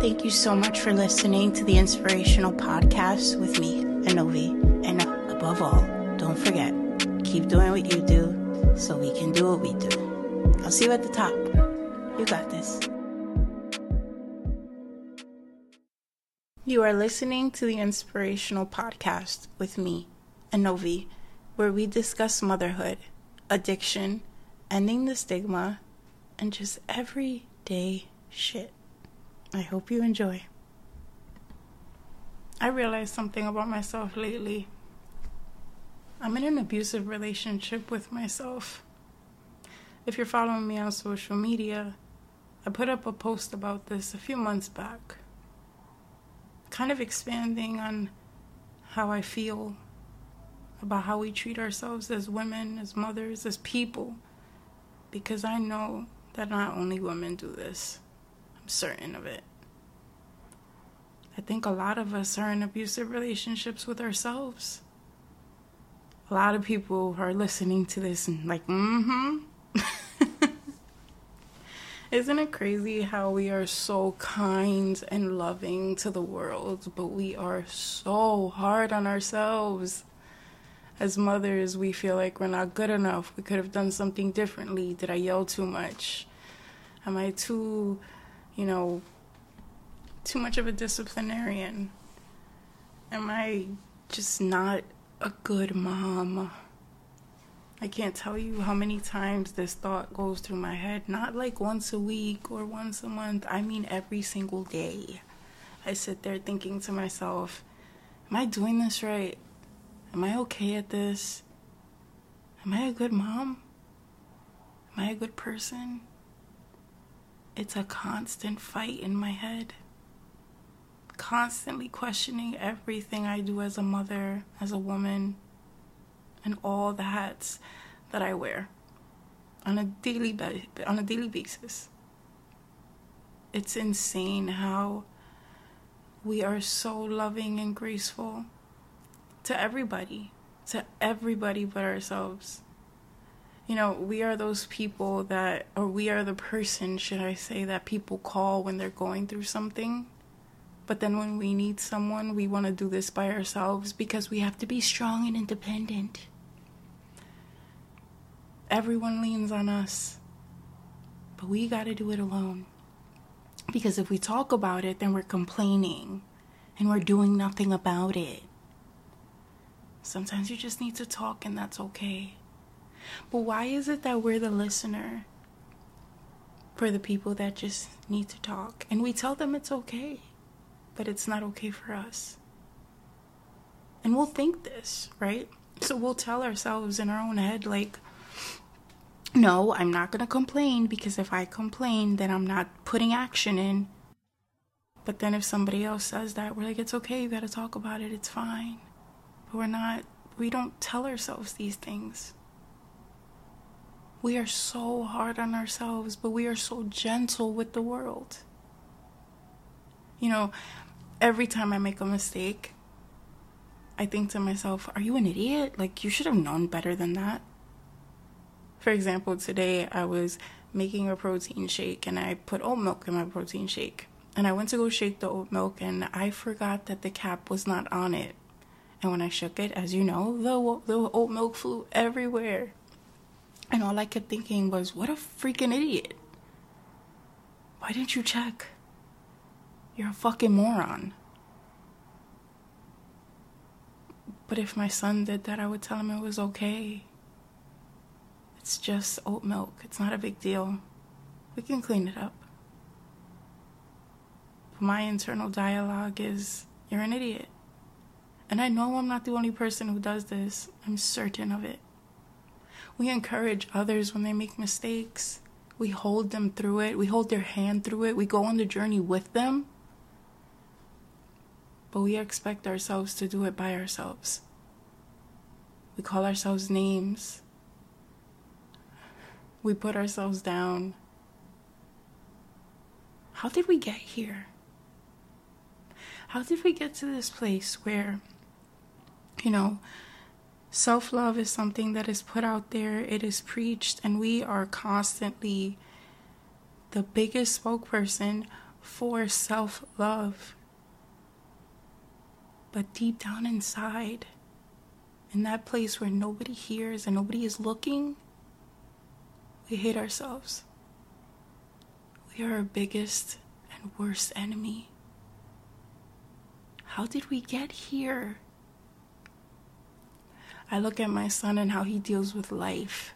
Thank you so much for listening to the Ennspirational podcast with me, Anovi. And above all, don't forget, keep doing what you do so we can do what we do. I'll see you at the top. You got this. You are listening to the Ennspirational podcast with me, Anovi, where we discuss motherhood, addiction, ending the stigma, and just everyday shit. I hope you enjoy. I realized something about myself lately. I'm in an abusive relationship with myself. If you're following me on social media, I put up a post about this a few months back, kind of expanding on how I feel about how we treat ourselves as women, as mothers, as people, because I know that not only women do this certain of it. I think a lot of us are in abusive relationships with ourselves. A lot of people are listening to this and like, mm hmm. Isn't it crazy how we are so kind and loving to the world, but we are so hard on ourselves? As mothers, we feel like we're not good enough. We could have done something differently. Did I yell too much? Am I too you know, too much of a disciplinarian? Am I just not a good mom? I can't tell you how many times this thought goes through my head. Not like once a week or once a month. I mean, every single day. I sit there thinking to myself, Am I doing this right? Am I okay at this? Am I a good mom? Am I a good person? It's a constant fight in my head. Constantly questioning everything I do as a mother, as a woman, and all the hats that I wear on a daily be- on a daily basis. It's insane how we are so loving and graceful to everybody, to everybody but ourselves you know, we are those people that, or we are the person, should I say, that people call when they're going through something. But then when we need someone, we want to do this by ourselves because we have to be strong and independent. Everyone leans on us, but we got to do it alone. Because if we talk about it, then we're complaining and we're doing nothing about it. Sometimes you just need to talk, and that's okay. But why is it that we're the listener for the people that just need to talk? And we tell them it's okay, but it's not okay for us. And we'll think this, right? So we'll tell ourselves in our own head, like, no, I'm not going to complain because if I complain, then I'm not putting action in. But then if somebody else says that, we're like, it's okay, you got to talk about it, it's fine. But we're not, we don't tell ourselves these things. We are so hard on ourselves, but we are so gentle with the world. You know, every time I make a mistake, I think to myself, are you an idiot? Like, you should have known better than that. For example, today I was making a protein shake and I put oat milk in my protein shake. And I went to go shake the oat milk and I forgot that the cap was not on it. And when I shook it, as you know, the, the oat milk flew everywhere. And all I kept thinking was, what a freaking idiot. Why didn't you check? You're a fucking moron. But if my son did that, I would tell him it was okay. It's just oat milk. It's not a big deal. We can clean it up. But my internal dialogue is, you're an idiot. And I know I'm not the only person who does this. I'm certain of it. We encourage others when they make mistakes. We hold them through it. We hold their hand through it. We go on the journey with them. But we expect ourselves to do it by ourselves. We call ourselves names. We put ourselves down. How did we get here? How did we get to this place where, you know, Self love is something that is put out there, it is preached, and we are constantly the biggest spokesperson for self love. But deep down inside, in that place where nobody hears and nobody is looking, we hate ourselves. We are our biggest and worst enemy. How did we get here? I look at my son and how he deals with life.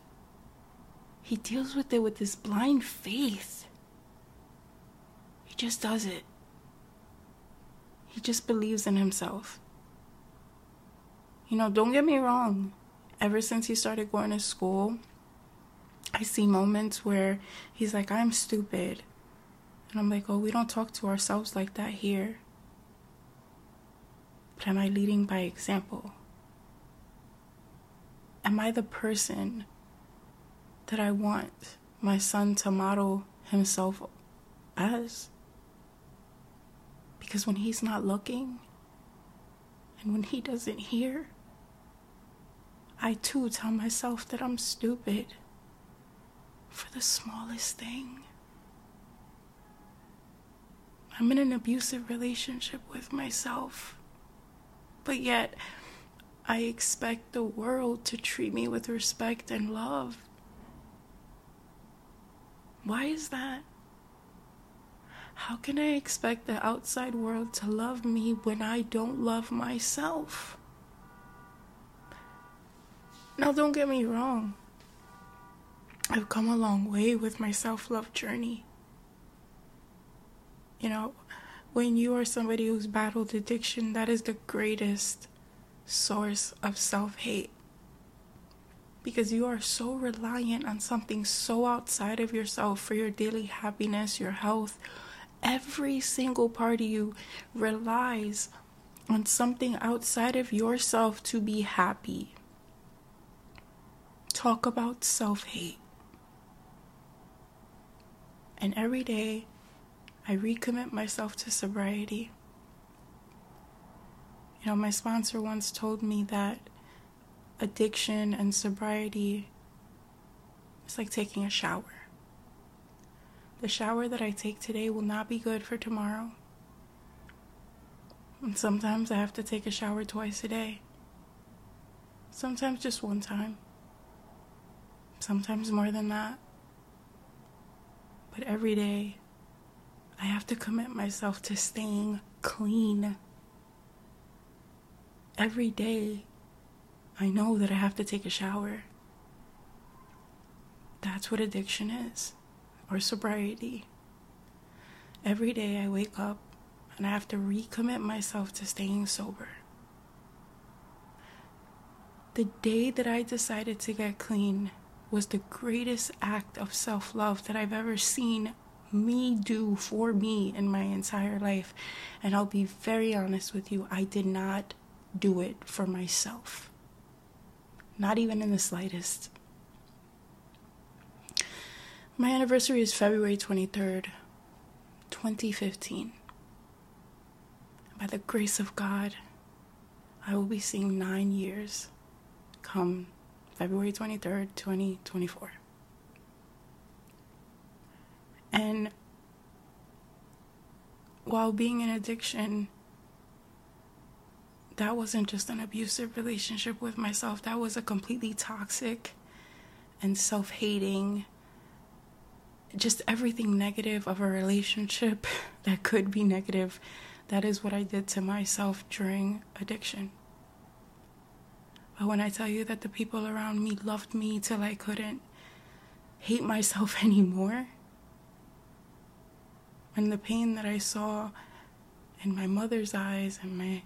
He deals with it with this blind faith. He just does it. He just believes in himself. You know, don't get me wrong. Ever since he started going to school, I see moments where he's like, I'm stupid. And I'm like, oh, we don't talk to ourselves like that here. But am I leading by example? Am I the person that I want my son to model himself as? Because when he's not looking and when he doesn't hear, I too tell myself that I'm stupid for the smallest thing. I'm in an abusive relationship with myself, but yet I expect the world to treat me with respect and love. Why is that? How can I expect the outside world to love me when I don't love myself? Now, don't get me wrong. I've come a long way with my self love journey. You know, when you are somebody who's battled addiction, that is the greatest source of self hate. Because you are so reliant on something so outside of yourself for your daily happiness, your health. Every single part of you relies on something outside of yourself to be happy. Talk about self hate. And every day, I recommit myself to sobriety. You know, my sponsor once told me that addiction and sobriety is like taking a shower. The shower that I take today will not be good for tomorrow. And sometimes I have to take a shower twice a day. Sometimes just one time. Sometimes more than that. But every day, I have to commit myself to staying clean every day I know that I have to take a shower. That's what addiction is, or sobriety. Every day I wake up and I have to recommit myself to staying sober. The day that I decided to get clean was the greatest act of self love that I've ever seen me do for me in my entire life. And I'll be very honest with you, I did not do it for myself. Not even in the slightest. My anniversary is February 23rd, 2015. By the grace of God, I will be seeing nine years come February 23rd, 2024. And while being in addiction, that wasn't just an abusive relationship with myself, that was a completely toxic and self hating, just everything negative of a relationship that could be negative. That is what I did to myself during addiction. But when I tell you that the people around me loved me till I couldn't hate myself anymore, and the pain that I saw in my mother's eyes and my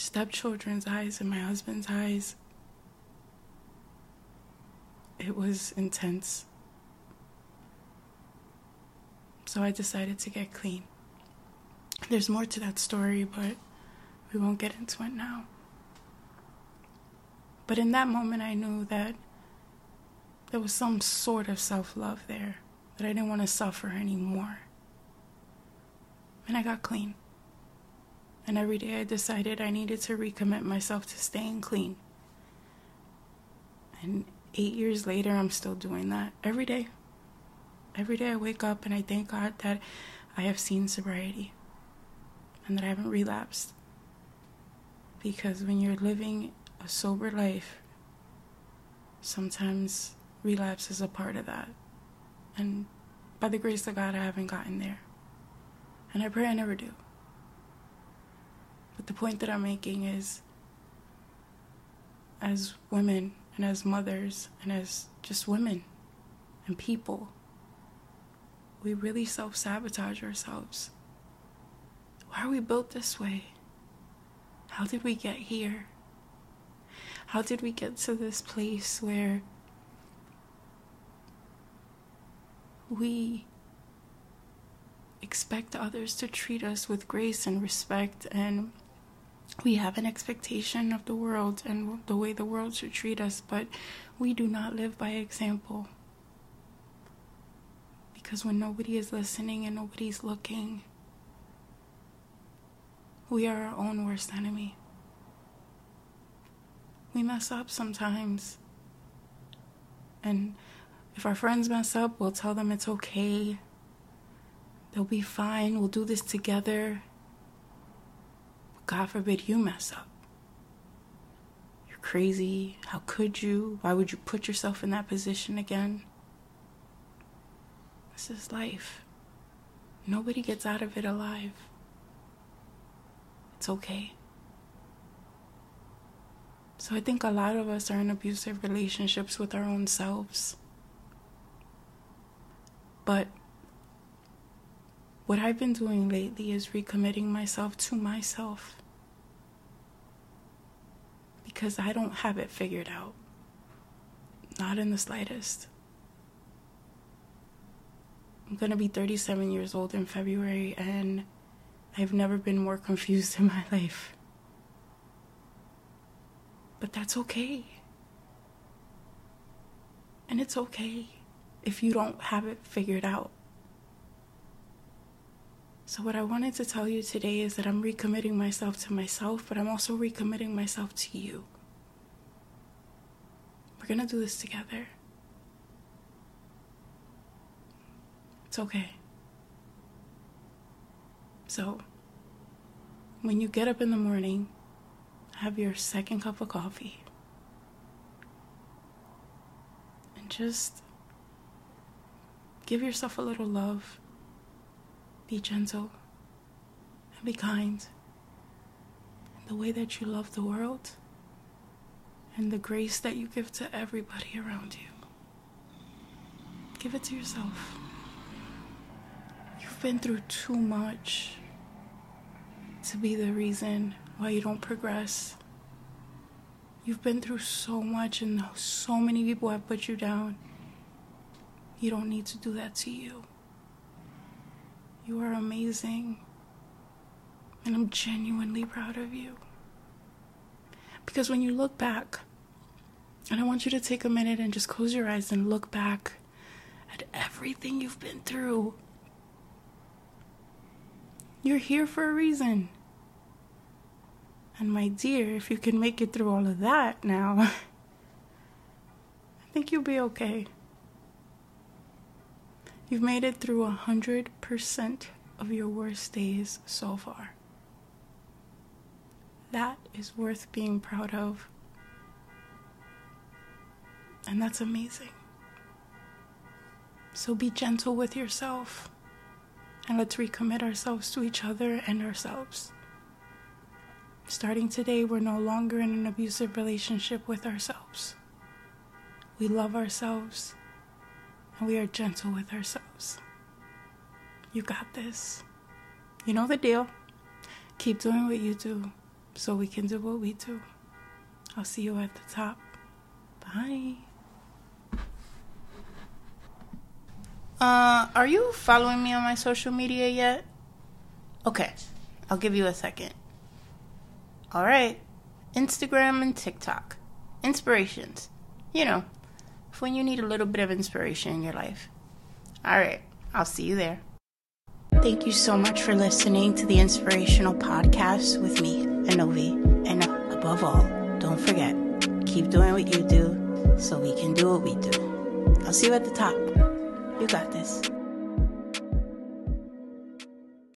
stepchildren's eyes and my husband's eyes. It was intense. So I decided to get clean. There's more to that story, but we won't get into it now. But in that moment, I knew that there was some sort of self love there, that I didn't want to suffer anymore. And I got clean. And every day I decided I needed to recommit myself to staying clean. And eight years later, I'm still doing that every day. Every day I wake up and I thank God that I have seen sobriety and that I haven't relapsed. Because when you're living a sober life, sometimes relapse is a part of that. And by the grace of God, I haven't gotten there. And I pray I never do. But the point that I'm making is as women and as mothers and as just women and people, we really self sabotage ourselves. Why are we built this way? How did we get here? How did we get to this place where we expect others to treat us with grace and respect and we have an expectation of the world and the way the world should treat us, but we do not live by example. Because when nobody is listening and nobody's looking, we are our own worst enemy. We mess up sometimes. And if our friends mess up, we'll tell them it's okay. They'll be fine. We'll do this together. God forbid you mess up. You're crazy. How could you? Why would you put yourself in that position again? This is life. Nobody gets out of it alive. It's okay. So I think a lot of us are in abusive relationships with our own selves. But what I've been doing lately is recommitting myself to myself. Because I don't have it figured out. Not in the slightest. I'm going to be 37 years old in February, and I've never been more confused in my life. But that's okay. And it's okay if you don't have it figured out. So, what I wanted to tell you today is that I'm recommitting myself to myself, but I'm also recommitting myself to you. We're to do this together. It's okay. So, when you get up in the morning, have your second cup of coffee. And just give yourself a little love. Be gentle and be kind. In the way that you love the world and the grace that you give to everybody around you. Give it to yourself. You've been through too much to be the reason why you don't progress. You've been through so much, and so many people have put you down. You don't need to do that to you. You are amazing. And I'm genuinely proud of you. Because when you look back, and I want you to take a minute and just close your eyes and look back at everything you've been through. You're here for a reason. And my dear, if you can make it through all of that now, I think you'll be okay. You've made it through hundred percent of your worst days so far. That is worth being proud of. And that's amazing. So be gentle with yourself. And let's recommit ourselves to each other and ourselves. Starting today, we're no longer in an abusive relationship with ourselves. We love ourselves and we are gentle with ourselves. You got this. You know the deal. Keep doing what you do so we can do what we do. I'll see you at the top. Bye. Uh, are you following me on my social media yet? Okay, I'll give you a second. All right, Instagram and TikTok. Ennspirations. You know, when you need a little bit of inspiration in your life. All right, I'll see you there. Thank you so much for listening to the Ennspirational podcast with me, Anovi. And above all, don't forget, keep doing what you do so we can do what we do. I'll see you at the top. You got this.